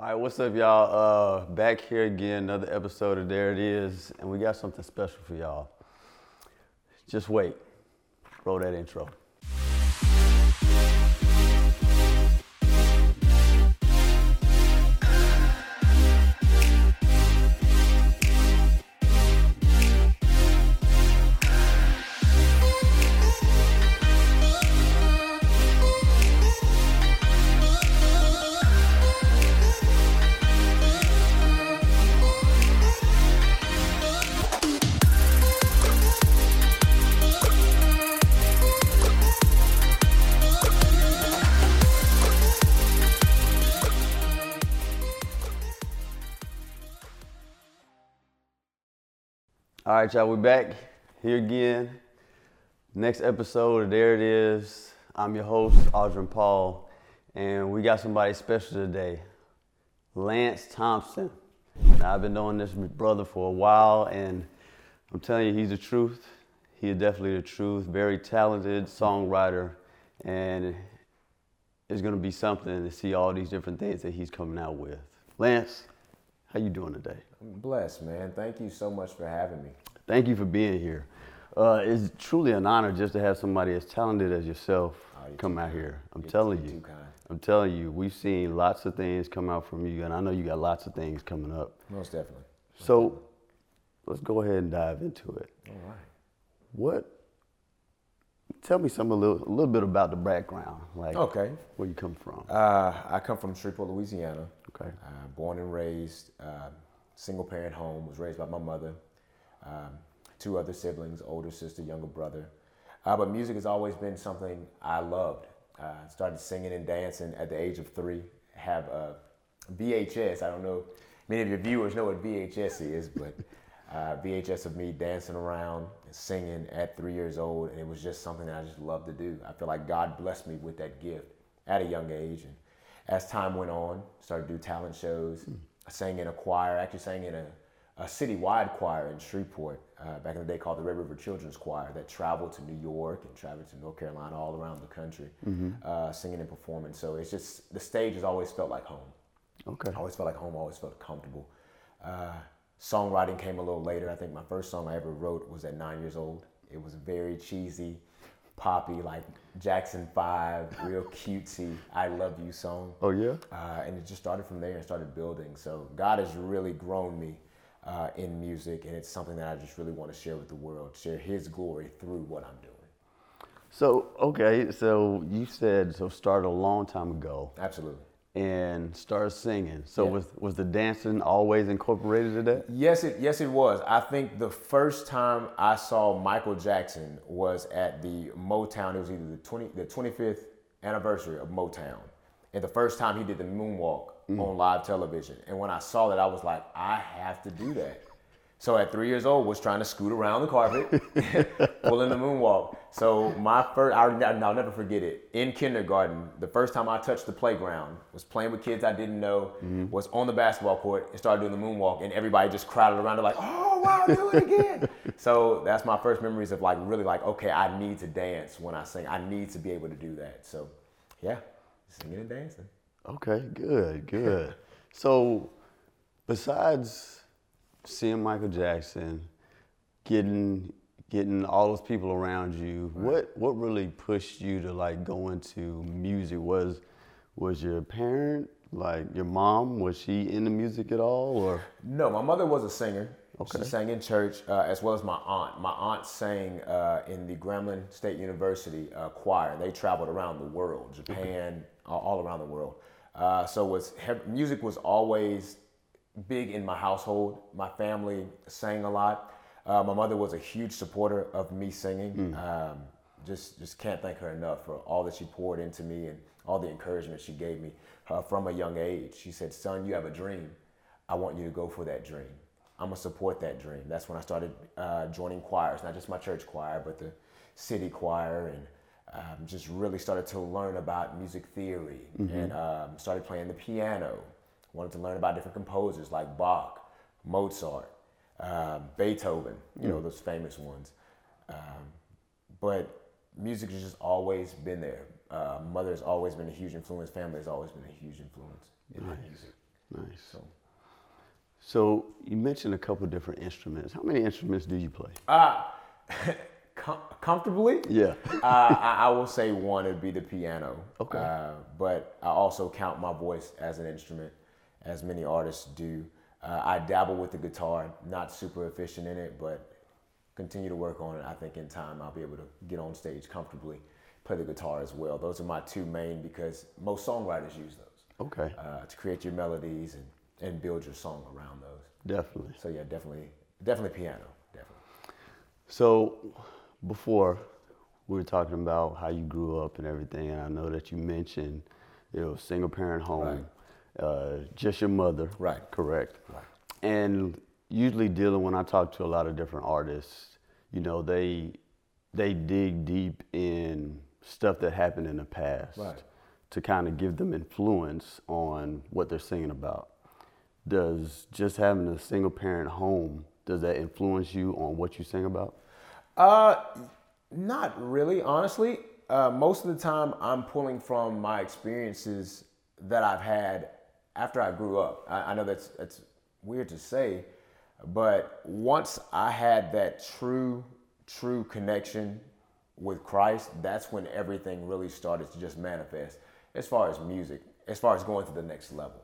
All right, what's up, y'all? Uh, back here again, another episode of There It Is, and we got something special for y'all. Just wait. Roll that intro. Right, y'all, we're back here again. Next episode There It Is. I'm your host, Audrion Paul, and we got somebody special today, Lance Thompson. Now, I've been knowing this brother for a while, and I'm telling you, he's the truth. He is definitely the truth. Very talented songwriter, and it's gonna be something to see all these different things that he's coming out with. Lance, how you doing today? I'm blessed, man. Thank you so much for having me. Thank you for being here. Uh, it's truly an honor just to have somebody as talented as yourself Oh, come out here. I'm You're telling you. I'm telling you, we've seen lots of things come out from you, and I know you got lots of things coming up. Most definitely. So let's go ahead and dive into it. All right. What? Tell me some a little, a little bit about the background, like Okay. where you come from. Uh, I come from Shreveport, Louisiana. Okay. Uh, born and raised, uh, single parent home. Was raised by my mother, um, two other siblings, older sister, younger brother. Uh, but music has always been something I loved. Uh, started singing and dancing at the age of three. Have a VHS. I don't know. Many of your viewers know what VHS is, but uh, VHS of me dancing around and singing at three years old, and it was just something that I just loved to do. I feel like God blessed me with that gift at a young age, and as time went on, started to do talent shows. I sang in a choir. Actually, sang in a, a citywide choir in Shreveport uh, back in the day called the Red River Children's Choir that traveled to New York and traveled to North Carolina, all around the country, uh, singing and performing. So it's just the stage has always felt like home. Okay. I always felt like home. Always felt comfortable. Uh, songwriting came a little later. I think my first song I ever wrote was at nine years old. It was very cheesy, poppy, like Jackson Five, real cutesy. I love you song. Oh yeah. Uh, and it just started from there and started building. So God has really grown me uh, in music, and it's something that I just really want to share with the world, share His glory through what I'm doing. So okay, so you said so started a long time ago Absolutely. and started singing. So Yeah. was was the dancing always incorporated to that? Yes, it yes it was. I think the first time I saw Michael Jackson was at the Motown. It was either the twenty the twenty fifth anniversary of Motown, and the first time he did the moonwalk on mm. live television. And when I saw that, I was like, I have to do that. So at three years old, was trying to scoot around the carpet, pulling the moonwalk. So my first, I'll, I'll never forget it. In kindergarten, the first time I touched the playground was playing with kids I didn't know, mm-hmm. was on the basketball court and started doing the moonwalk, and everybody just crowded around. They're like, "Oh wow, do it again!" so that's my first memories of like really like, okay, I need to dance when I sing. I need to be able to do that. So, yeah, singing and dancing. Okay, good, good. so, besides seeing Michael Jackson, getting getting all those people around you, what what really pushed you to like go into music? Was was your parent like your mom? Was she into music at all, or No, my mother was a singer. Okay. She sang in church uh, as well as my aunt. My aunt sang uh, in the Grambling State University uh, choir. They traveled around the world, Japan, all around the world. Uh, so was music was always big in my household. My family sang a lot. Uh, my mother was a huge supporter of me singing. Um, just just can't thank her enough for all that she poured into me and all the encouragement she gave me uh, from a young age. She said, "Son, you have a dream. I want you to go for that dream. I'm gonna support that dream." That's when I started uh, joining choirs, not just my church choir, but the city choir, and um, just really started to learn about music theory and um, started playing the piano. Wanted to learn about different composers like Bach, Mozart, um, Beethoven, you know, those famous ones. Um, but music has just always been there. Uh, mother has always been a huge influence. Family has always been a huge influence in my music. So, so you mentioned a couple different instruments. How many instruments do you play? Uh, com- comfortably, Yeah. uh, I, I will say one would be the piano. Okay. Uh, but I also count my voice as an instrument, as many artists do. Uh, I dabble with the guitar, not super efficient in it, but continue to work on it. I think in time I'll be able to get on stage comfortably, play the guitar as well. Those are my two main because most songwriters use those Okay. uh, to create your melodies and, and build your song around those. Definitely. So yeah, definitely, definitely piano, definitely. So, before we were talking about how you grew up and everything, and I know that you mentioned, you know, single parent home, uh, just your mother. Right. Correct. Right. And usually, dealing when I talk to a lot of different artists, you know, they they dig deep in stuff that happened in the past Right. to kind of give them influence on what they're singing about. Does just having a single parent home does that influence you on what you sing about? Uh, not really, honestly. Uh, most of the time, I'm pulling from my experiences that I've had after I grew up. I, I know that's that's weird to say, but once I had that true, true connection with Christ, that's when everything really started to just manifest. As far as music, as far as going to the next level.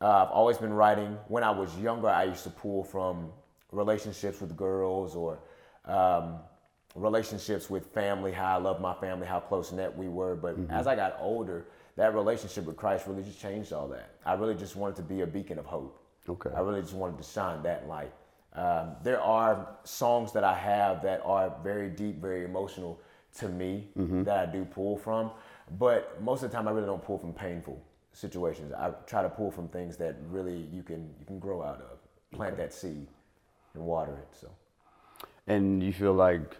Uh, I've always been writing. When I was younger, I used to pull from relationships with girls or um, relationships with family, how I love my family, how close knit we were. But as I got older, that relationship with Christ really just changed all that. I really just wanted to be a beacon of hope. Okay. I really just wanted to shine that light. Um, there are songs that I have that are very deep, very emotional to me that I do pull from. But most of the time, I really don't pull from painful situations. I try to pull from things that really you can you can grow out of. Plant that seed and water it. So. And you feel like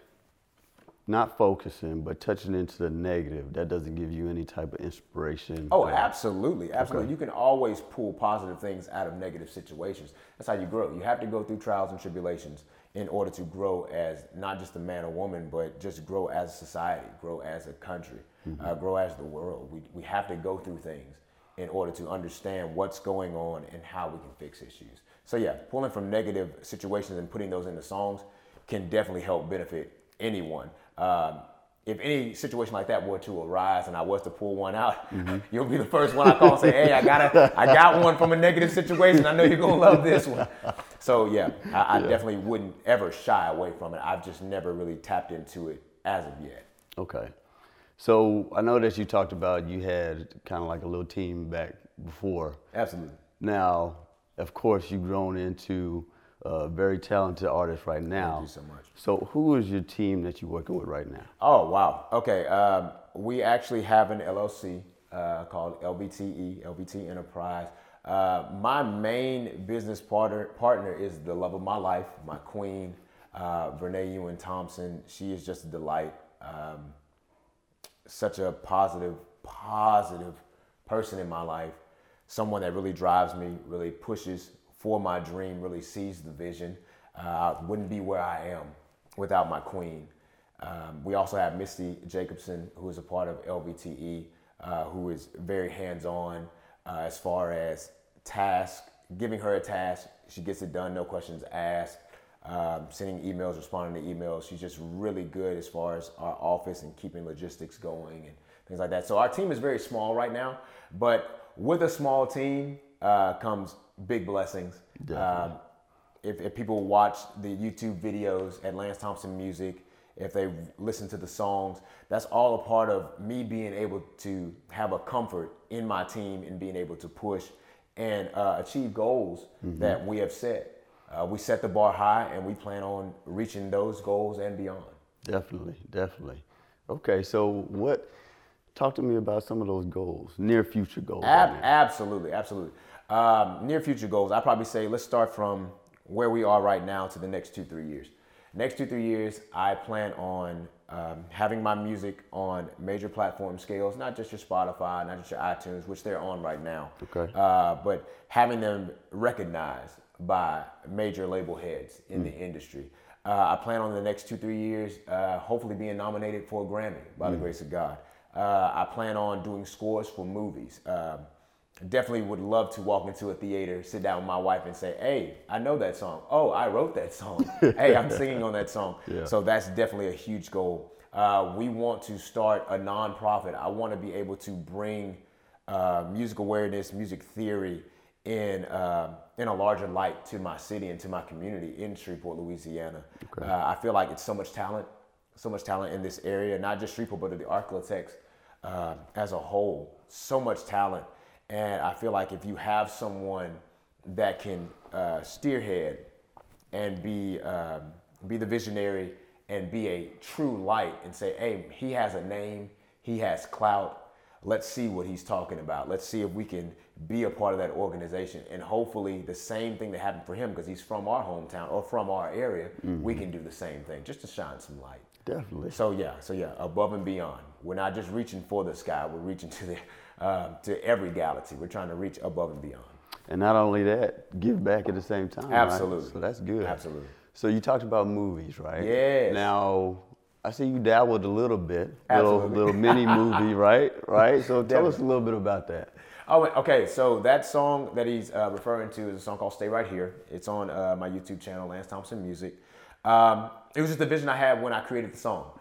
not focusing, but touching into the negative, that doesn't give you any type of inspiration. Oh, absolutely, absolutely. Okay. You can always pull positive things out of negative situations. That's how you grow. You have to go through trials and tribulations in order to grow as not just a man or woman, but just grow as a society, grow as a country, uh, grow as the world. We, we have to go through things in order to understand what's going on and how we can fix issues. So yeah, pulling from negative situations and putting those into songs can definitely help benefit anyone. Um, if any situation like that were to arise and I was to pull one out, you'll be the first one I call and say, "Hey, I got a, I got one from a negative situation. I know you're gonna love this one." So yeah, I, I definitely wouldn't ever shy away from it. I've just never really tapped into it as of yet. Okay. So I know that you talked about you had kind of like a little team back before. Absolutely. Now, of course, you've grown into a very talented artist right now. Thank you so much. So who is your team that you're working with right now? Oh wow. Okay. Um, we actually have an LLC uh, called LBTE, LBT Enterprise. Uh, my main business partner partner is the love of my life, my queen, uh, Ewan Thompson. She is just a delight. Um, such a positive, positive person in my life. Someone that really drives me, really pushes for my dream, really sees the vision. Uh, I wouldn't be where I am without my queen. Um, we also have Misty Jacobson, who is a part of LVTE, uh, who is very hands-on uh, as far as task, giving her a task, she gets it done, no questions asked. Um, sending emails, responding to emails. She's just really good as far as our office and keeping logistics going and things like that. So our team is very small right now, but with a small team uh, comes big blessings. Um, if, if people watch the YouTube videos at Lance Thompson Music, if they listen to the songs, that's all a part of me being able to have a comfort in my team and being able to push and uh, achieve goals that we have set. Uh, we set the bar high and we plan on reaching those goals and beyond. Definitely, definitely. Okay, so what? Talk to me about some of those goals, near future goals. Ab- absolutely, absolutely. Um, near future goals, I probably say let's start from where we are right now to the next two, three years. Next two, three years, I plan on um, having my music on major platform scales, not just your Spotify, not just your iTunes, which they're on right now. Okay. Uh, but having them recognized by major label heads in the industry. Uh, I plan on the next two, three years, uh, hopefully being nominated for a Grammy by the grace of God. Uh, I plan on doing scores for movies. Um, definitely would love to walk into a theater, sit down with my wife, and say, "Hey, I know that song. Oh, I wrote that song. hey, I'm singing on that song." Yeah. So that's definitely a huge goal. Uh, we want to start a nonprofit. I want to be able to bring uh, music awareness, music theory in uh, in a larger light to my city and to my community in Shreveport, Louisiana. Uh, I feel like it's so much talent, so much talent in this area, not just Shreveport, but the Arklatex uh, as a whole. So much talent, and I feel like if you have someone that can uh, steerhead and be um, be the visionary and be a true light and say, hey, he has a name, he has clout. Let's see what he's talking about. Let's see if we can be a part of that organization. And hopefully, the same thing that happened for him, because he's from our hometown or from our area, we can do the same thing just to shine some light. Definitely. So yeah, so yeah, above and beyond. We're not just reaching for the sky. We're reaching to the uh, to every galaxy. We're trying to reach above and beyond. And not only that, give back at the same time. right? Absolutely. So that's good. Absolutely. So you talked about movies, right? Yes. Now, I see you dabbled a little bit, little Absolutely. little mini movie, right? Right. So tell us a little bit about that. Oh, okay. So that song that he's uh, referring to is a song called "Stay Right Here." It's on uh, my YouTube channel, Lance Thompson Music. Um, it was just a vision I had when I created the song.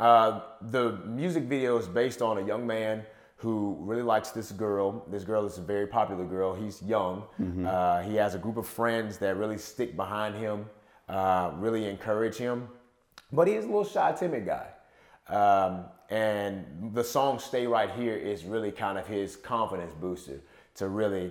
Uh, the music video is based on a young man who really likes this girl. This girl is a very popular girl. He's young. Uh, he has a group of friends that really stick behind him, uh, really encourage him. But he is a little shy, timid guy. Um, and the song Stay Right Here is really kind of his confidence booster to really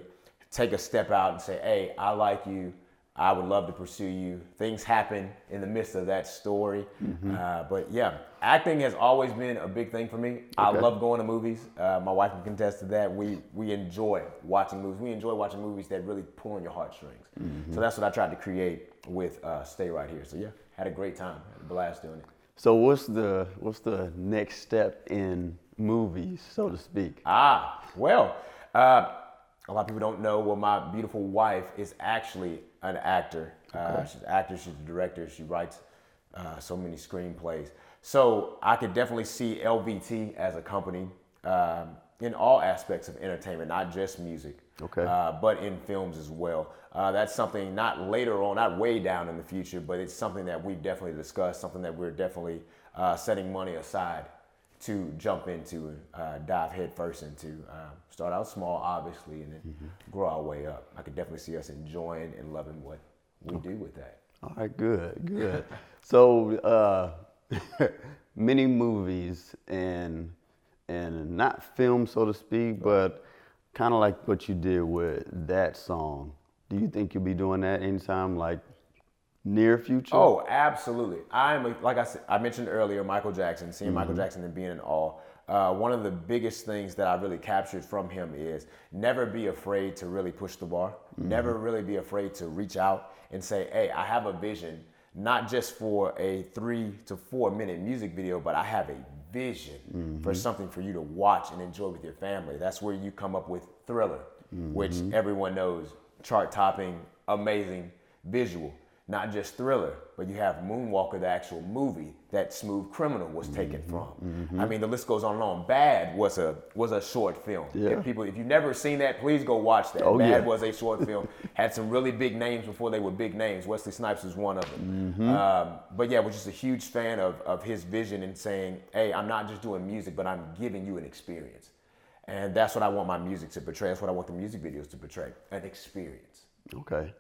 take a step out and say, hey, I like you. I would love to pursue you. Things happen in the midst of that story. Uh, but yeah, acting has always been a big thing for me. I love going to movies. Uh, my wife can contest to that. We, we enjoy watching movies. We enjoy watching movies that really pull on your heartstrings. So that's what I tried to create with uh, Stay Right Here. So yeah, had a great time. Had a blast doing it. So what's the what's the next step in movies, so to speak? Ah, well, uh, a lot of people don't know. Well, my beautiful wife is actually an actor. Uh, she's an actor. She's a director. She writes uh, so many screenplays. So I could definitely see LVT as a company um, in all aspects of entertainment, not just music. Okay. Uh, but in films as well. Uh, that's something not later on, not way down in the future, but it's something that we've definitely discussed, something that we're definitely uh, setting money aside to jump into and uh, dive headfirst into. Uh, start out small, obviously, and then grow our way up. I could definitely see us enjoying and loving what we do with that. All right, good, good. so, uh, many movies and and not film, so to speak, but kind of like what you did with that song. Do you think you'll be doing that anytime, like near future? Oh, absolutely. I'm a, like I said, I mentioned earlier, Michael Jackson. Seeing Michael mm-hmm. Jackson and being in awe. Uh, one of the biggest things that I really captured from him is never be afraid to really push the bar. Mm-hmm. Never really be afraid to reach out and say, "Hey, I have a vision, not just for a three to four minute music video, but I have a vision for mm-hmm. something for you to watch and enjoy with your family." That's where you come up with Thriller, which everyone knows, chart topping, amazing visual not just Thriller, but you have Moonwalker, the actual movie that Smooth Criminal was taken Mm-hmm. from. I mean, the list goes on and on. Bad was a was a short film. Yeah. If people, if you've never seen that, please go watch that. Oh, Bad yeah. was a short film. Had some really big names before they were big names. Wesley Snipes was one of them. Mm-hmm. Um, but yeah, was just a huge fan of of his vision and saying, "Hey, I'm not just doing music, but I'm giving you an experience." And that's what I want my music to portray. That's what I want the music videos to portray. An experience. Okay.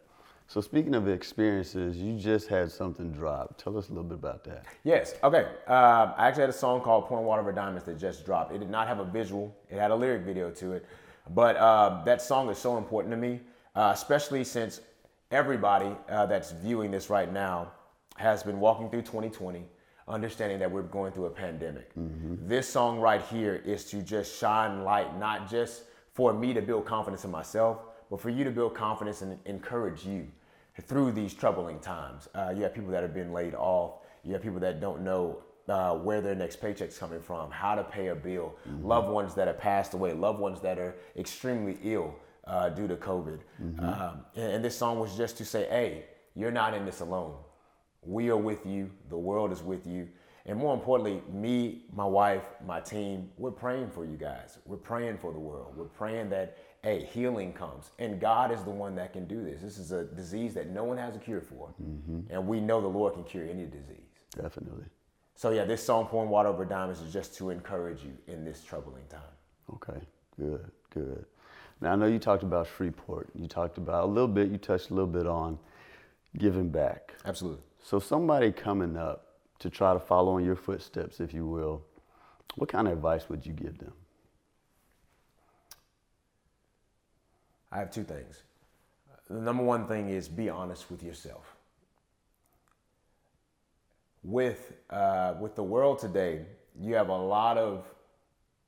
So speaking of experiences, you just had something drop. Tell us a little bit about that. Yes. Okay. Um, I actually had a song called "Pouring Water Over Diamonds" that just dropped. It did not have a visual. It had a lyric video to it, but uh, that song is so important to me, uh, especially since everybody uh, that's viewing this right now has been walking through 2020, understanding that we're going through a pandemic. This song right here is to just shine light, not just for me to build confidence in myself, but for you to build confidence and encourage you through these troubling times. Uh, you have people that have been laid off. You have people that don't know uh, where their next paycheck's coming from, how to pay a bill, loved ones that have passed away, loved ones that are extremely ill uh, due to COVID. Um, and, and this song was just to say, hey, you're not in this alone. We are with you. The world is with you. And more importantly, me, my wife, my team, we're praying for you guys. We're praying for the world. We're praying that hey, healing comes. And God is the one that can do this. This is a disease that no one has a cure for. Mm-hmm. And we know the Lord can cure any disease. Definitely. So, yeah, this song, Pouring Water Over Diamonds, is just to encourage you in this troubling time. Okay, good, good. Now I know you talked about Shreveport. You talked about a little bit. You touched a little bit on giving back. Absolutely. So somebody coming up to try to follow in your footsteps, if you will, what kind of advice would you give them? I have two things. The number one thing is be honest with yourself. With, uh, with the world today, you have a lot of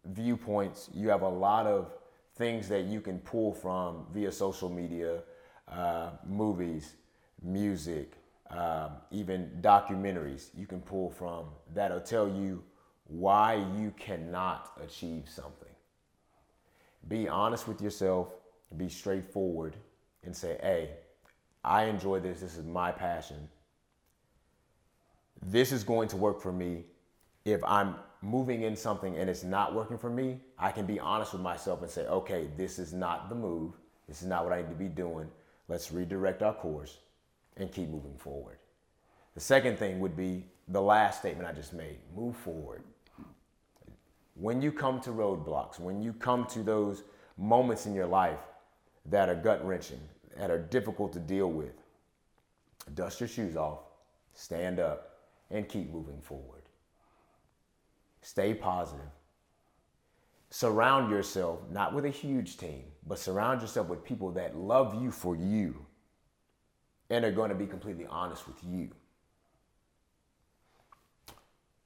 viewpoints, you have a lot of things that you can pull from via social media, uh, movies, music, um, even documentaries you can pull from that'll tell you why you cannot achieve something. Be honest with yourself, be straightforward, and say, hey, I enjoy this, this is my passion. This is going to work for me. If I'm moving in something and it's not working for me, I can be honest with myself and say, okay, this is not the move. This is not what I need to be doing. Let's redirect our course and keep moving forward. The second thing would be the last statement I just made move forward. When you come to roadblocks, when you come to those moments in your life that are gut wrenching, that are difficult to deal with, dust your shoes off, stand up, and keep moving forward. Stay positive. Surround yourself not with a huge team, but surround yourself with people that love you for you and are going to be completely honest with you.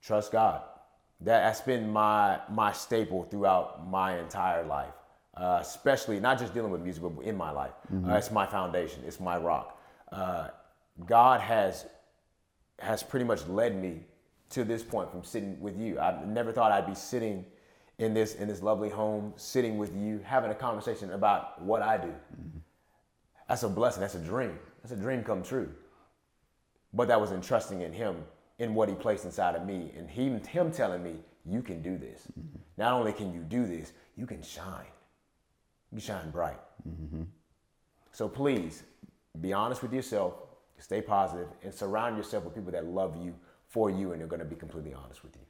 Trust God. That, that's been my, my staple throughout my entire life, uh, especially not just dealing with music, but in my life. Uh, it's my foundation, it's my rock. Uh, God has, has pretty much led me to this point from sitting with you. I never thought I'd be sitting in this, in this lovely home, sitting with you, having a conversation about what I do. That's a blessing, that's a dream. That's a dream come true. But that was entrusting in him, in what he placed inside of me, and he, him telling me, you can do this. Not only can you do this, you can shine. You shine bright. So please, be honest with yourself, stay positive, and surround yourself with people that love you, for you, and they're going to be completely honest with you.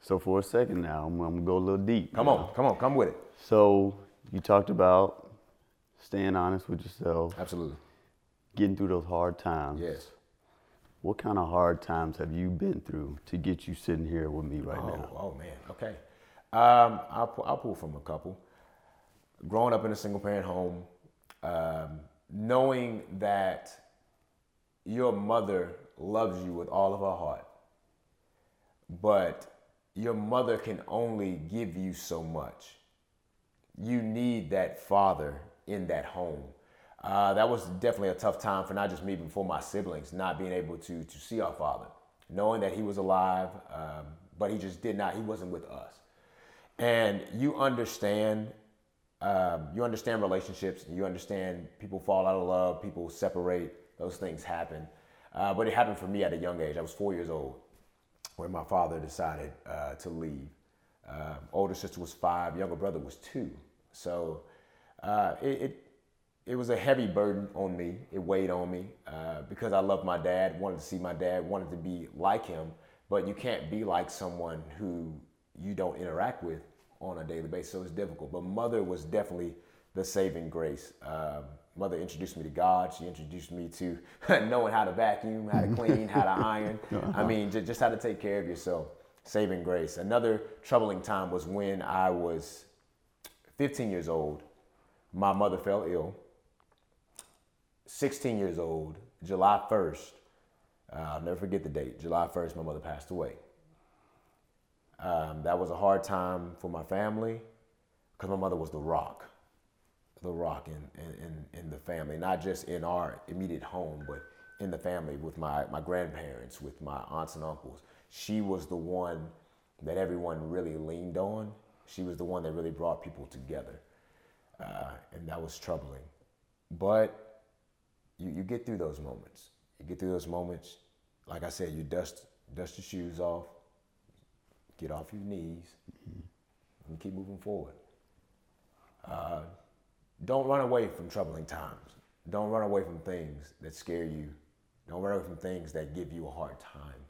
So for a second now, I'm, I'm gonna go a little deep. Come on, come on, come with it. So you talked about staying honest with yourself, Absolutely. getting through those hard times. Yes. What kind of hard times have you been through to get you sitting here with me right Oh, now? oh man. Okay. Um, I'll, I'll pull from a couple. Growing up in a single parent home, um, knowing that your mother loves you with all of her heart, but your mother can only give you so much. You need that father in that home. Uh, that was definitely a tough time for not just me, but for my siblings, not being able to to see our father, knowing that he was alive, um, but he just did not. He wasn't with us, and you understand. Um, you understand relationships. You understand people fall out of love. People separate. Those things happen. Uh, but it happened for me at a young age. I was four years old when my father decided uh, to leave. Um, older sister was five. Younger brother was two. So uh, it, it it was a heavy burden on me. It weighed on me uh, because I loved my dad, wanted to see my dad, wanted to be like him. But you can't be like someone who you don't interact with on a daily basis. So it's difficult. But mother was definitely the saving grace. Um, mother introduced me to God. She introduced me to knowing how to vacuum, how to clean, how to iron. I mean, just, just how to take care of yourself. Saving grace. Another troubling time was when I was 15 years old. My mother fell ill. 16 years old, July 1st, uh, I'll never forget the date. July 1st, my mother passed away. Um, that was a hard time for my family because my mother was the rock, the rock in, in, in, in the family, not just in our immediate home, but in the family with my, my grandparents, with my aunts and uncles. She was the one that everyone really leaned on. She was the one that really brought people together. Uh, and that was troubling. But you, you get through those moments. You get through those moments. Like I said, you dust dust your shoes off, get off your knees, and keep moving forward. Uh, don't run away from troubling times. Don't run away from things that scare you. Don't run away from things that give you a hard time.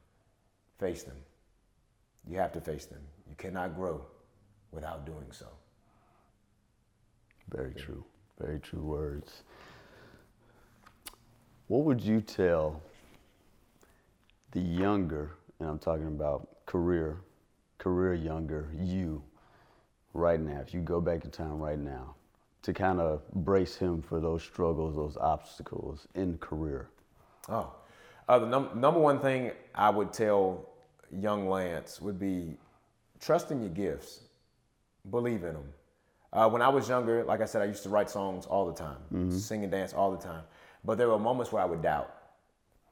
Face them. You have to face them. You cannot grow without doing so. Very true. Very true words. What would you tell the younger, and I'm talking about career, career younger you right now, if you go back in time right now, to kind of brace him for those struggles, those obstacles in career? Oh, uh, the num- number one thing I would tell young Lance would be trust in your gifts, believe in them. Uh, when I was younger, like I said, I used to write songs all the time, mm-hmm. sing and dance all the time. But there were moments where I would doubt,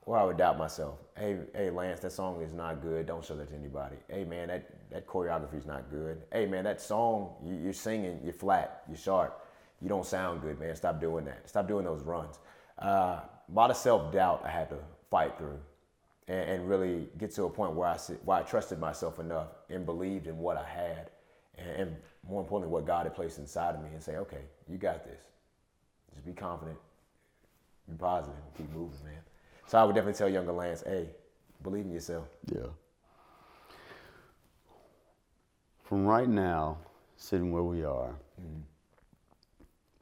where I would doubt myself. Hey, hey, Lance, that song is not good. Don't show that to anybody. Hey, man, that, that choreography is not good. Hey, man, that song you, you're singing, you're flat, you're sharp. You don't sound good, man. Stop doing that. Stop doing those runs. Uh, a lot of self doubt I had to fight through and, and, really get to a point where I, where I trusted myself enough and believed in what I had and, and more importantly, what God had placed inside of me and say, okay, you got this. Just be confident, be positive, keep moving, man. So I would definitely tell younger Lance, hey, believe in yourself. Yeah. From right now, sitting where we are, mm-hmm.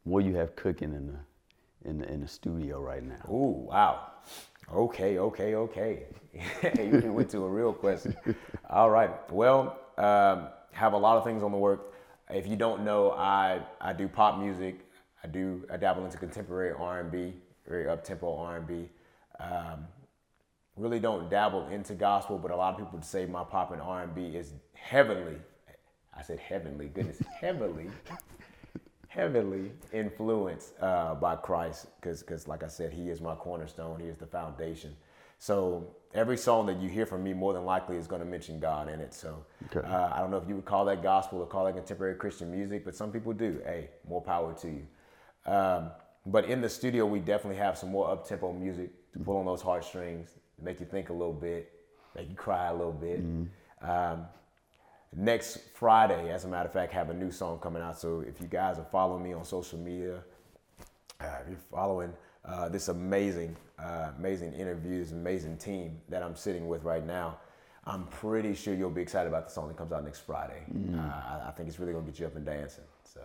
what you have cooking in the in the in the studio right now? Ooh, wow. Okay, okay, okay. you went to a real question. All right. Well, um, have a lot of things on the work. If you don't know, I I do pop music. I do I dabble into contemporary R&B, very up tempo R&B. Um, really don't dabble into gospel, but a lot of people say my pop and R&B is heavenly. I said heavenly. Goodness, heavily, heavily influenced uh, by Christ, because because like I said, He is my cornerstone. He is the foundation. So every song that you hear from me, more than likely, is going to mention God in it. So okay. uh, I don't know if you would call that gospel or call that contemporary Christian music, but some people do. Hey, more power to you. Um, but in the studio, we definitely have some more up tempo music to pull on those heartstrings, make you think a little bit, make you cry a little bit. Mm-hmm. Um, next Friday, as a matter of fact, have a new song coming out. So if you guys are following me on social media, uh, if you're following uh, this amazing, uh, amazing interviews, amazing team that I'm sitting with right now. I'm pretty sure you'll be excited about the song that comes out next Friday. Mm. Uh, I, I, think it's really gonna get you up and dancing. So.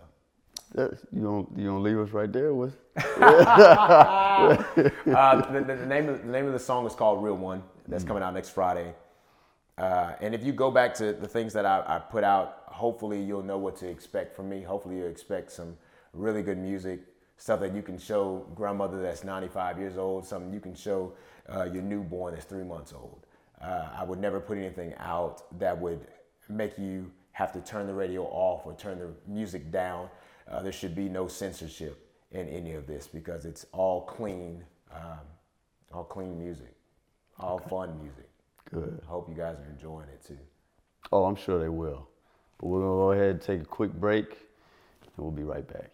You don't you don't leave us right there with. uh, the, the, the, name of, the name of the song is called "Real One." That's mm. coming out next Friday. Uh, and if you go back to the things that I, I, put out, hopefully you'll know what to expect from me. Hopefully you'll expect some really good music, stuff that you can show grandmother that's 95 years old, something you can show uh, your newborn that's three months old. Uh, I would never put anything out that would make you have to turn the radio off or turn the music down. Uh, there should be no censorship in any of this because it's all clean, um, all clean music, all okay. fun music. Good. I hope you guys are enjoying it too. Oh, I'm sure they will. But we're gonna go ahead and take a quick break, and we'll be right back.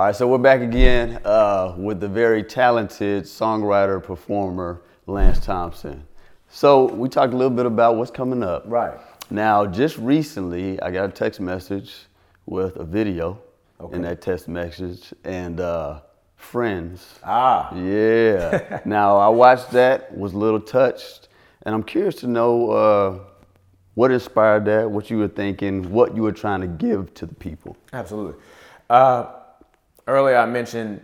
All right, so we're back again uh, with the very talented songwriter, performer, Lance Thompson. So we talked a little bit about what's coming up. Right. Now, just recently, I got a text message with a video okay. in that text message and uh, friends. Ah. Yeah. now, I watched that, was a little touched, and I'm curious to know uh, what inspired that, what you were thinking, what you were trying to give to the people. Absolutely. Uh, earlier I mentioned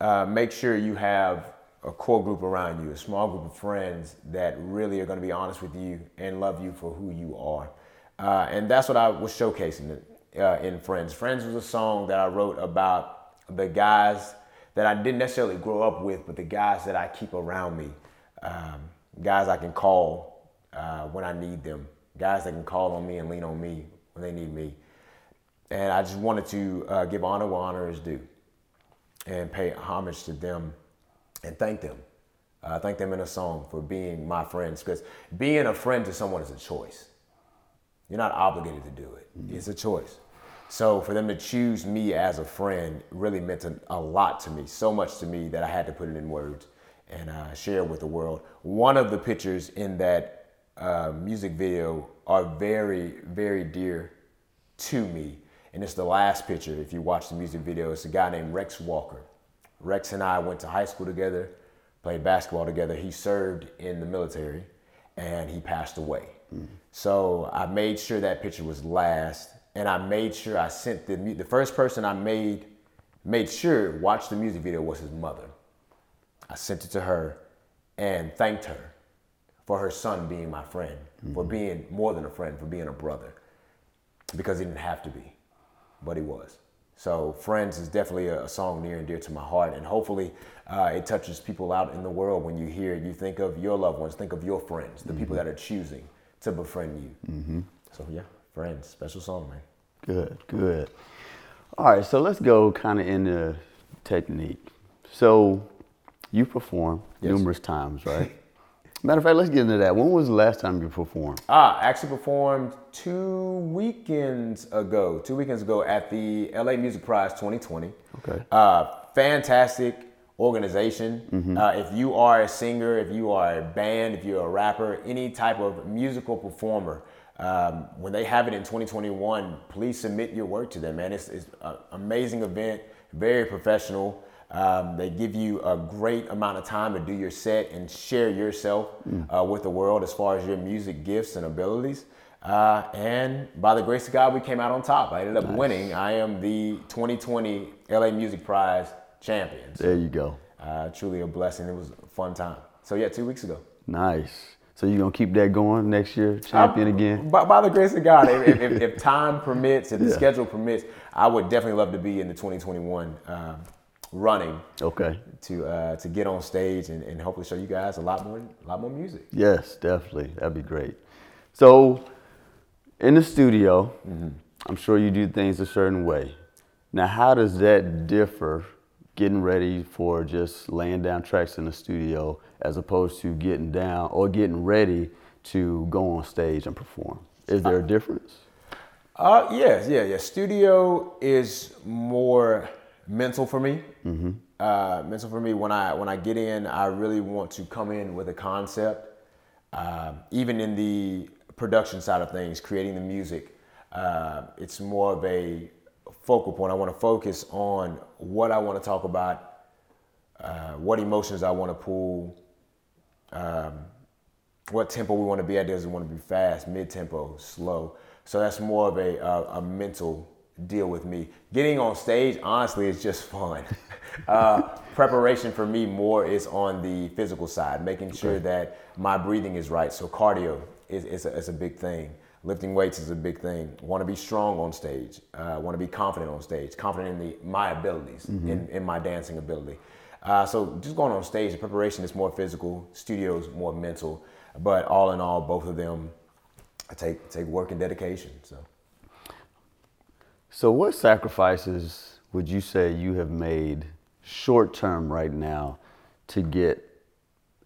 uh, make sure you have a core group around you, a small group of friends that really are going to be honest with you and love you for who you are. Uh, and that's what I was showcasing uh, in Friends. Friends was a song that I wrote about the guys that I didn't necessarily grow up with, but the guys that I keep around me, um, guys I can call uh, when I need them, guys that can call on me and lean on me when they need me. And I just wanted to uh, give honor where honor is due and pay homage to them and thank them. Uh, thank them in a song for being my friends because being a friend to someone is a choice. You're not obligated to do it. Mm-hmm. It's a choice. So for them to choose me as a friend really meant a, a, lot to me, so much to me that I had to put it in words and uh, share with the world. One of the pictures in that uh, music video are very, very dear to me. And it's the last picture. If you watch the music video, it's a guy named Rex Walker. Rex and I went to high school together, played basketball together. He served in the military and he passed away. Mm. So I made sure that picture was last, and I made sure I sent the the first person I made made sure watched the music video was his mother. I sent it to her and thanked her for her son being my friend, mm-hmm. for being more than a friend, for being a brother, because he didn't have to be, but he was. So Friends is definitely a, song near and dear to my heart, and hopefully uh, it touches people out in the world when you hear it. You think of your loved ones, think of your friends, the mm-hmm. people that are choosing to befriend you. Mm-hmm. So yeah, Friends, special song, man. Good, good. All right, so let's go kind of into technique. So you perform yes. numerous times, right? Matter of fact, let's get into that. When was the last time you performed? Ah, actually performed two weekends ago. Two weekends ago at the LA Music Prize 2020. Okay. Uh, fantastic organization. Mm-hmm. Uh, if you are a singer, if you are a band, if you're a rapper, any type of musical performer, um, when they have it in 2021, please submit your work to them, man. It's, it's an amazing event, very professional. Um, they give you a great amount of time to do your set and share yourself mm. uh, with the world as far as your music gifts and abilities. Uh, and by the grace of God, we came out on top. I ended up nice. winning. I am the 2020 LA Music Prize champion. So, there you go. Uh, truly a blessing. It was a fun time. So yeah, two weeks ago. Nice. So you gonna keep that going next year, champion again? By, by, the grace of God, if, if, if, time permits, if the yeah. schedule permits, I would definitely love to be in the 2021 um, running. Okay. To uh, to get on stage and, and hopefully show you guys a lot more a lot more music. Yes, definitely. That'd be great. So, in the studio, mm-hmm. I'm sure you do things a certain way. Now, how does that differ? Getting ready for just laying down tracks in the studio, as opposed to getting down or getting ready to go on stage and perform. Is there a difference? Uh, yes, yeah, yeah. Studio is more mental for me. Mm-hmm. Uh, mental for me. When I when I get in, I really want to come in with a concept. Uh, even in the production side of things, creating the music, uh, it's more of a focal point. I want to focus on what I want to talk about, uh, what emotions I want to pull, um, what tempo we want to be at. Does it want to be fast, mid tempo, slow? So that's more of a, a, a mental deal with me. Getting on stage, honestly, is just fun. uh, preparation for me more is on the physical side, making sure okay. that my breathing is right. So cardio is, is, a, is a big thing. Lifting weights is a big thing. Want to be strong on stage. Uh, Want to be confident on stage. Confident in the, my abilities, mm-hmm. in, in my dancing ability. Uh, so just going on stage, the preparation is more physical. Studios more mental. But all in all, both of them take take work and dedication. So. So, what sacrifices would you say you have made short term right now to get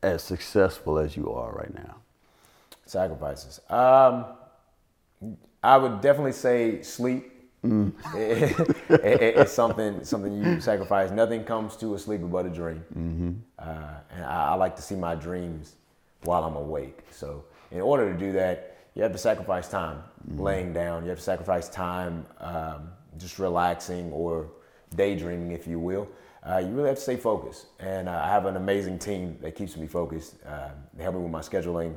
as successful as you are right now? Sacrifices. Um, I would definitely say sleep. Mm. it, it, it's something something you sacrifice. Nothing comes to a sleeper but a dream. Mm-hmm. Uh, and I, I, like to see my dreams while I'm awake. So, in order to do that, you have to sacrifice time mm-hmm. laying down. You have to sacrifice time um, just relaxing or daydreaming, if you will. Uh, you really have to stay focused. And uh, I have an amazing team that keeps me focused. Uh, they help me with my scheduling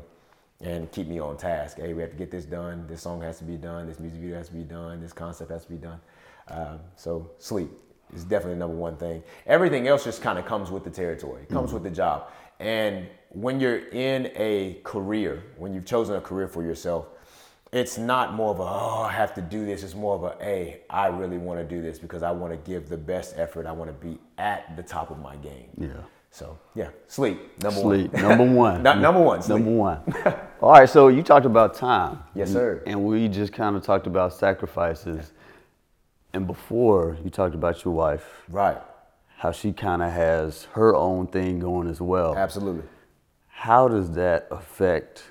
and keep me on task. Hey, we have to get this done. This song has to be done. This music video has to be done. This concept has to be done. Um, so sleep. is definitely the number one thing. Everything else just kind of comes with the territory, it comes with the job. And when you're in a career, when you've chosen a career for yourself, it's not more of a oh I have to do this. It's more of a hey I really want to do this because I want to give the best effort. I want to be at the top of my game. Yeah. So yeah, sleep number Sleep, one. number one. No- number one, sleep. Number one. All right, so you talked about time. Yes, sir. And we just kind of talked about sacrifices. And before, you talked about your wife, Right. How she kind of has her own thing going as well. Absolutely. How does that affect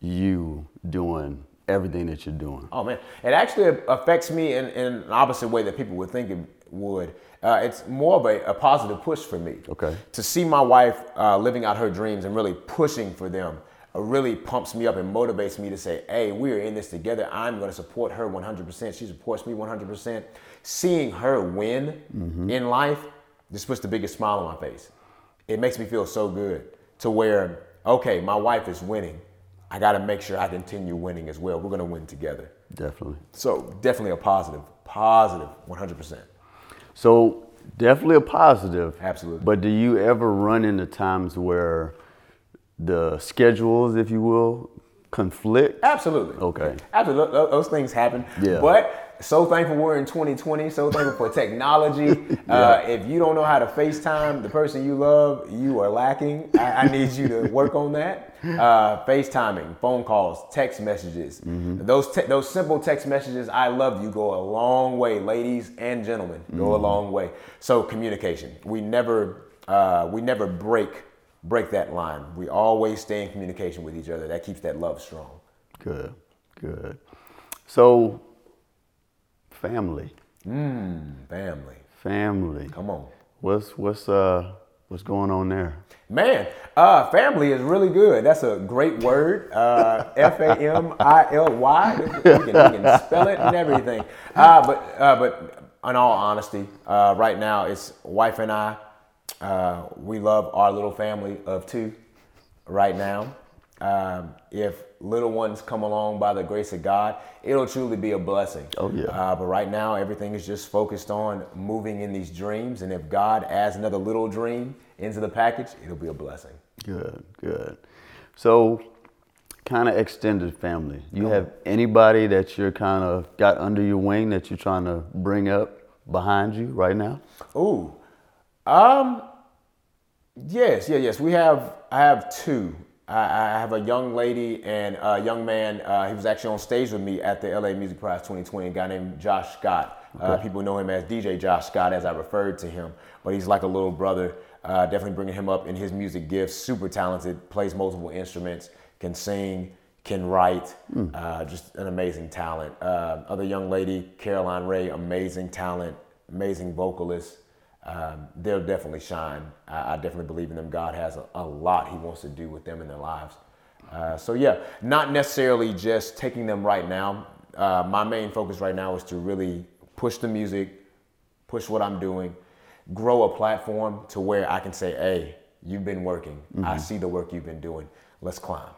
you doing everything that you're doing? Oh man, it actually affects me in, in an opposite way that people would think it would. Uh, it's more of a, a positive push for me. Okay. To see my wife uh, living out her dreams and really pushing for them uh, really pumps me up and motivates me to say, hey, we're in this together. I'm going to support her 100%. She supports me 100%. Seeing her win in life just puts the biggest smile on my face. It makes me feel so good to where, okay, my wife is winning. I got to make sure I continue winning as well. We're going to win together. Definitely. So definitely a positive, positive, 100%. So definitely a positive. Absolutely. But do you ever run into times where the schedules, if you will, conflict? Absolutely. Okay. Absolutely. Those things happen. Yeah. But so thankful we're in 2020. So thankful for technology. uh, if you don't know how to FaceTime the person you love, you are lacking. I, I need you to work on that. Uh, FaceTiming, phone calls, text messages. Those te- those simple text messages, I love you, go a long way, ladies and gentlemen. Go a long way. So communication. We never uh, we never break break that line. We always stay in communication with each other. That keeps that love strong. Good, good. So, family, Family. family. Come on. What's what's uh what's going on there? Man, uh, family is really good. That's a great word. Uh, F A M I L Y. We can, we can spell it and everything. Uh, but uh, but in all honesty, uh, right now it's wife and I. Uh, we love our little family of two. Right now, um, if little ones come along by the grace of God, it'll truly be a blessing. Oh, yeah. Uh, but right now, everything is just focused on moving in these dreams. And if God adds another little dream into the package, it'll be a blessing. Good, good. So, kind of extended family. You have anybody that you're kind of got under your wing that you're trying to bring up behind you right now? Ooh, um, yes, yeah, yes. We have. I have two. I, I have a young lady and a young man. Uh, he was actually on stage with me at the LA Music Prize 2020. A guy named Josh Scott. Uh, people know him as DJ Josh Scott, as I referred to him. But he's like a little brother. Uh, definitely bringing him up in his music gifts. Super talented. Plays multiple instruments. Can sing. Can write. Uh, just an amazing talent. Uh, other young lady, Caroline Ray. Amazing talent. Amazing vocalist um, they'll definitely shine. I, I definitely believe in them. God has a, a lot He wants to do with them in their lives. Uh, so yeah, not necessarily just taking them right now. Uh, my main focus right now is to really push the music, push what I'm doing, grow a platform to where I can say, "Hey, you've been working. I see the work you've been doing. Let's climb.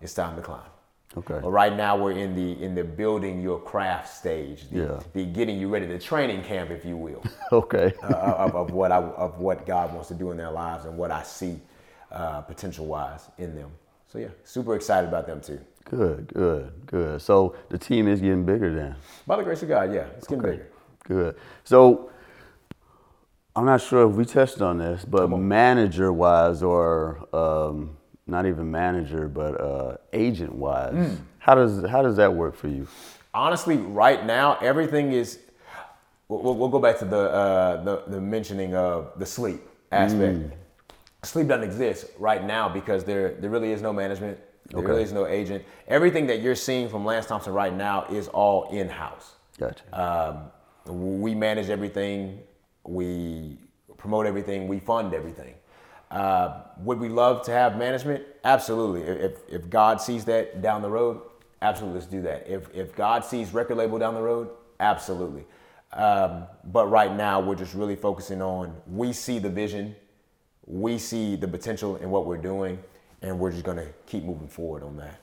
It's time to climb." Okay. But right now we're in the in the building your craft stage, the, Yeah. the getting you ready, the training camp, if you will Okay. uh, of, of what I, of what God wants to do in their lives and what I see uh, potential wise in them. So yeah, super excited about them too. good, good, good. So the team is getting bigger then. By the grace of God, yeah, it's getting bigger. Good. So I'm not sure if we touched on this, but manager wise or um, not even manager, but uh, agent wise, Hmm. how does how does that work for you? Honestly, right now everything is. We'll, we'll- go back to the, uh, the the mentioning of the sleep aspect. Sleep doesn't exist right now because there there really is no management. There Okay. really is no agent. Everything that you're seeing from Lance Thompson right now is all in house. Gotcha. Um, we manage everything. We promote everything. We fund everything. Uh, would we love to have management? Absolutely. If, if, God sees that down the road, absolutely, let's do that. If, if God sees record label down the road, absolutely. Um, but right now, we're just really focusing on we see the vision, we see the potential in what we're doing, and we're just going to keep moving forward on that.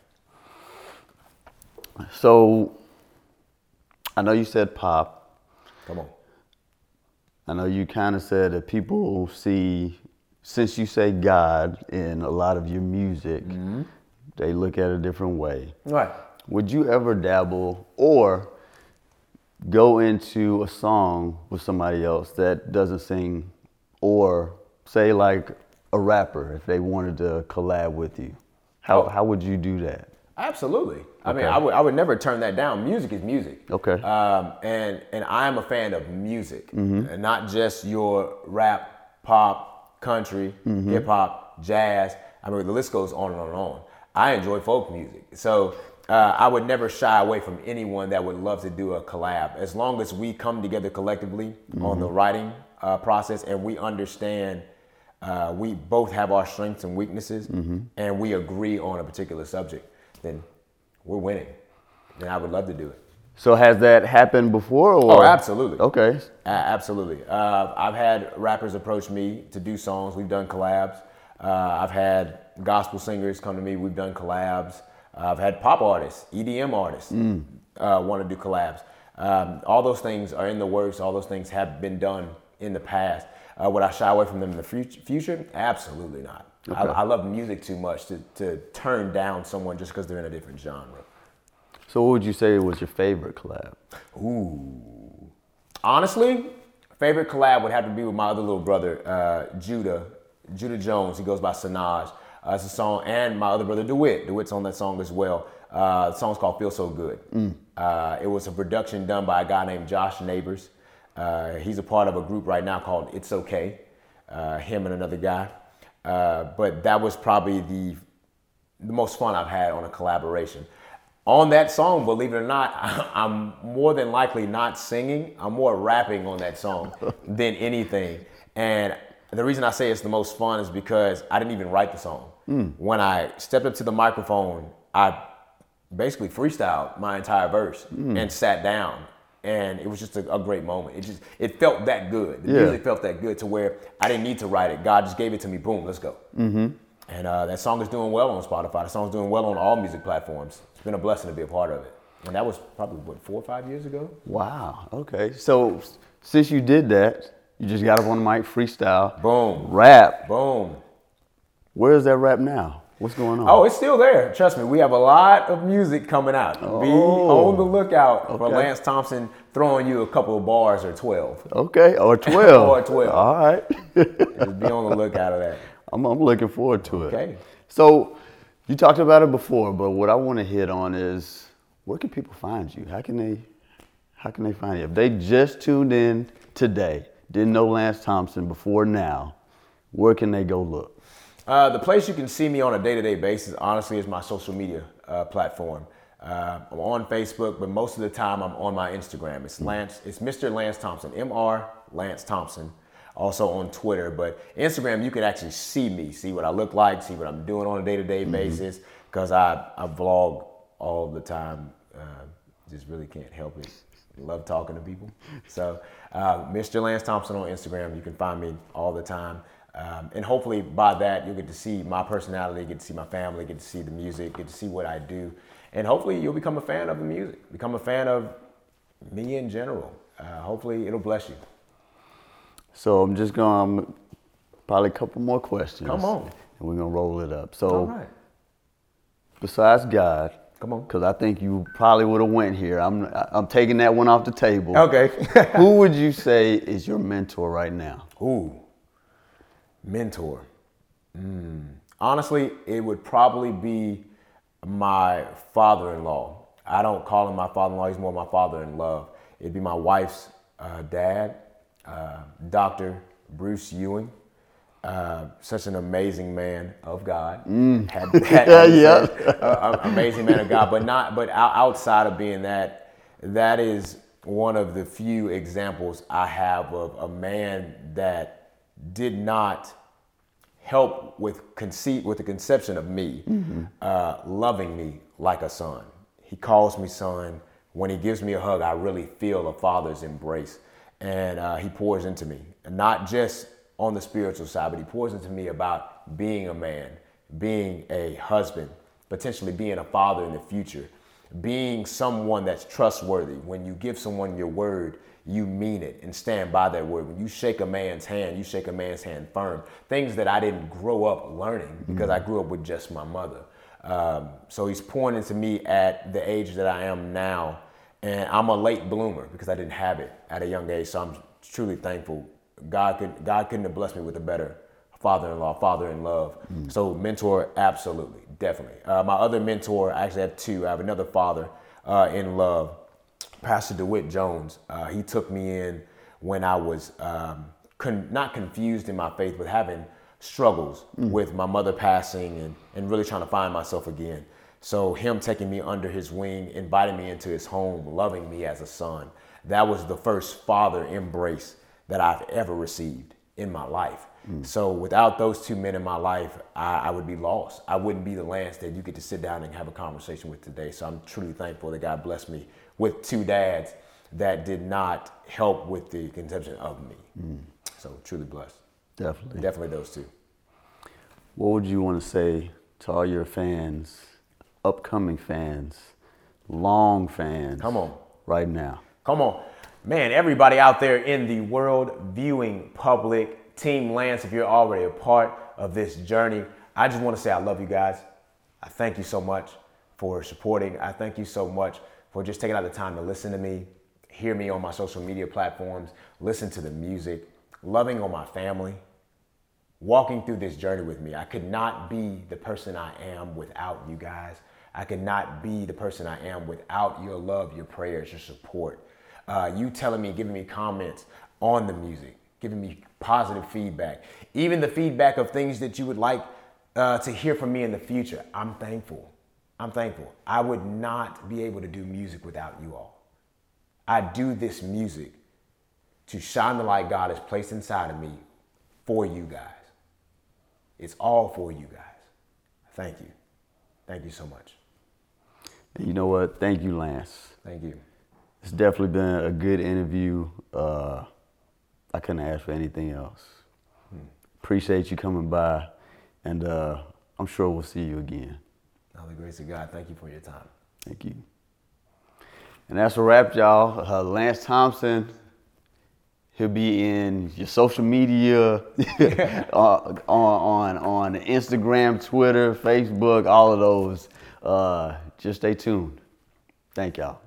So I know you said pop. Come on. I know you kind of said that people see, since you say God in a lot of your music, they look at it a different way. Right. Would you ever dabble or go into a song with somebody else that doesn't sing, or say like a rapper if they wanted to collab with you? How, Oh. how would you do that? Absolutely. I mean, I would, I would never turn that down. Music is music. Okay. Um, and and I am a fan of music, Mm-hmm. and not just your rap, pop, country, Mm-hmm. hip hop, jazz. I mean, the list goes on and on and on. I enjoy folk music, so uh, I would never shy away from anyone that would love to do a collab, as long as we come together collectively on Mm-hmm. the writing uh, process and we understand. Uh, we both have our strengths and weaknesses, Mm-hmm. and we agree on a particular subject. Then we're winning, and I would love to do it. So has that happened before? Or? Oh, absolutely. Okay. A- absolutely. Uh, I've had rappers approach me to do songs. We've done collabs. Uh, I've had gospel singers come to me. We've done collabs. Uh, I've had pop artists, EDM artists uh, want to do collabs. Um, all those things are in the works. All those things have been done in the past. Uh, would I shy away from them in the future? Absolutely not. I, I love music too much to, to turn down someone just because they're in a different genre. So what would you say was your favorite collab? Ooh. Honestly, favorite collab would have to be with my other little brother, uh, Judah, Judah Jones. He goes by Sanaj. Uh, it's a song, and my other brother DeWitt. DeWitt's on that song as well. Uh, the song's called "Feel So Good." Uh, it was a production done by a guy named Josh Neighbors. Uh, he's a part of a group right now called It's Okay. Uh, him and another guy. Uh, but that was probably the the most fun I've had on a collaboration. On that song, believe it or not, I'm more than likely not singing. I'm more rapping on that song than anything. And the reason I say it's the most fun is because I didn't even write the song. Hmm. When I stepped up to the microphone, I basically freestyled my entire verse hmm. and sat down. And it was just a, a great moment. It just it felt that good. The Yeah. music felt that good to where I didn't need to write it. God just gave it to me. Boom, let's go. Mm-hmm. And uh, that song is doing well on Spotify. The song's doing well on all music platforms. It's been a blessing to be a part of it. And that was probably, what, four or five years ago? Wow. Okay. So since you did that, you just got up on the mic, freestyle, Boom. rap. Boom. Where's that rap now? What's going on? Oh, it's still there. Trust me, we have a lot of music coming out. Be Oh. on the lookout for Lance Thompson throwing you a couple of bars or 12. Okay. Or twelve. Or 12. All right. Just be on the lookout of that. I'm, I'm looking forward to it. Okay. So you talked about it before, but what I want to hit on is where can people find you? How can they how can they find you? If they just tuned in today, didn't know Lance Thompson before now, where can they go look? Uh, the place you can see me on a day-to-day basis, honestly, is my social media uh, platform. Uh, I'm on Facebook, but most of the time I'm on my Instagram. It's Lance. It's Mr. Lance Thompson. Mr. Lance Thompson. Also on Twitter, but Instagram you can actually see me, see what I look like, see what I'm doing on a day-to-day basis. Because I I vlog all the time. Uh, just really can't help it. Love talking to people. So, uh, Mr. Lance Thompson on Instagram. You can find me all the time. Um, and hopefully by that, you'll get to see my personality, get to see my family, get to see the music, get to see what I do. And hopefully you'll become a fan of the music, become a fan of me in general. Uh, hopefully it'll bless you. So I'm just going to probably a couple more questions. Come on. And we're going to roll it up. So right. besides God, Come on. because I think you probably would have went here. I'm I'm taking that one off the table. Okay. Who would you say is your mentor right now? Ooh, mentor. Mm. Honestly, it would probably be my father-in-law. I don't call him my father-in-law; he's more my father-in-love. It'd be my wife's uh, dad, uh, Dr. Bruce Ewing. Uh, such an amazing man of God. Had, had- Yeah, yeah. a- amazing man of God, but not. But outside of being that, that is one of the few examples I have of a man that did not help with conceit with the conception of me, uh, loving me like a son. He calls me son. When he gives me a hug, I really feel a father's embrace, and uh, he pours into me, and not just on the spiritual side, but he pours into me about being a man, being a husband, potentially being a father in the future, being someone that's trustworthy. When you give someone your word, you mean it and stand by that word. When you shake a man's hand, you shake a man's hand firm. Things that I didn't grow up learning because I grew up with just my mother. Um, so he's pointing to me at the age that I am now. And I'm a late bloomer because I didn't have it at a young age. So I'm truly thankful. God could God couldn't have blessed me with a better father-in-law, father in love. So mentor, absolutely, definitely. Uh, my other mentor, I actually have two. I have another father uh, in love, Pastor DeWitt Jones. Uh, he took me in when I was um, con- not confused in my faith, but having struggles with my mother passing and, and really trying to find myself again. So him taking me under his wing, inviting me into his home, loving me as a son, that was the first father embrace that I've ever received in my life. Hmm. So without those two men in my life, I, I would be lost. I wouldn't be the Lance that you get to sit down and have a conversation with today. So I'm truly thankful that God blessed me with two dads that did not help with the conception of me. Hmm. So truly blessed. Definitely. Definitely those two. What would you want to say to all your fans, upcoming fans, long fans? Come on. Right now. Come on. Man, everybody out there in the world viewing public, Team Lance, if you're already a part of this journey, I just want to say I love you guys. I thank you so much for supporting. I thank you so much for just taking out the time to listen to me, hear me on my social media platforms, listen to the music, loving on my family, walking through this journey with me. I could not be the person I am without you guys. I could not be the person I am without your love, your prayers, your support. Uh, you telling me, giving me comments on the music, giving me positive feedback, even the feedback of things that you would like uh, to hear from me in the future. I'm thankful. I'm thankful. I would not be able to do music without you all. I do this music to shine the light God has placed inside of me for you guys. It's all for you guys. Thank you. Thank you so much. You know what? Thank you, Lance. Thank you. It's definitely been a good interview. Uh, I couldn't ask for anything else. Appreciate you coming by, and uh, I'm sure we'll see you again. All the grace of God. Thank you for your time. Thank you. And that's a wrap, y'all. Uh, Lance Thompson. He'll be in your social media, on, on on Instagram, Twitter, Facebook, all of those. Uh, just stay tuned. Thank y'all.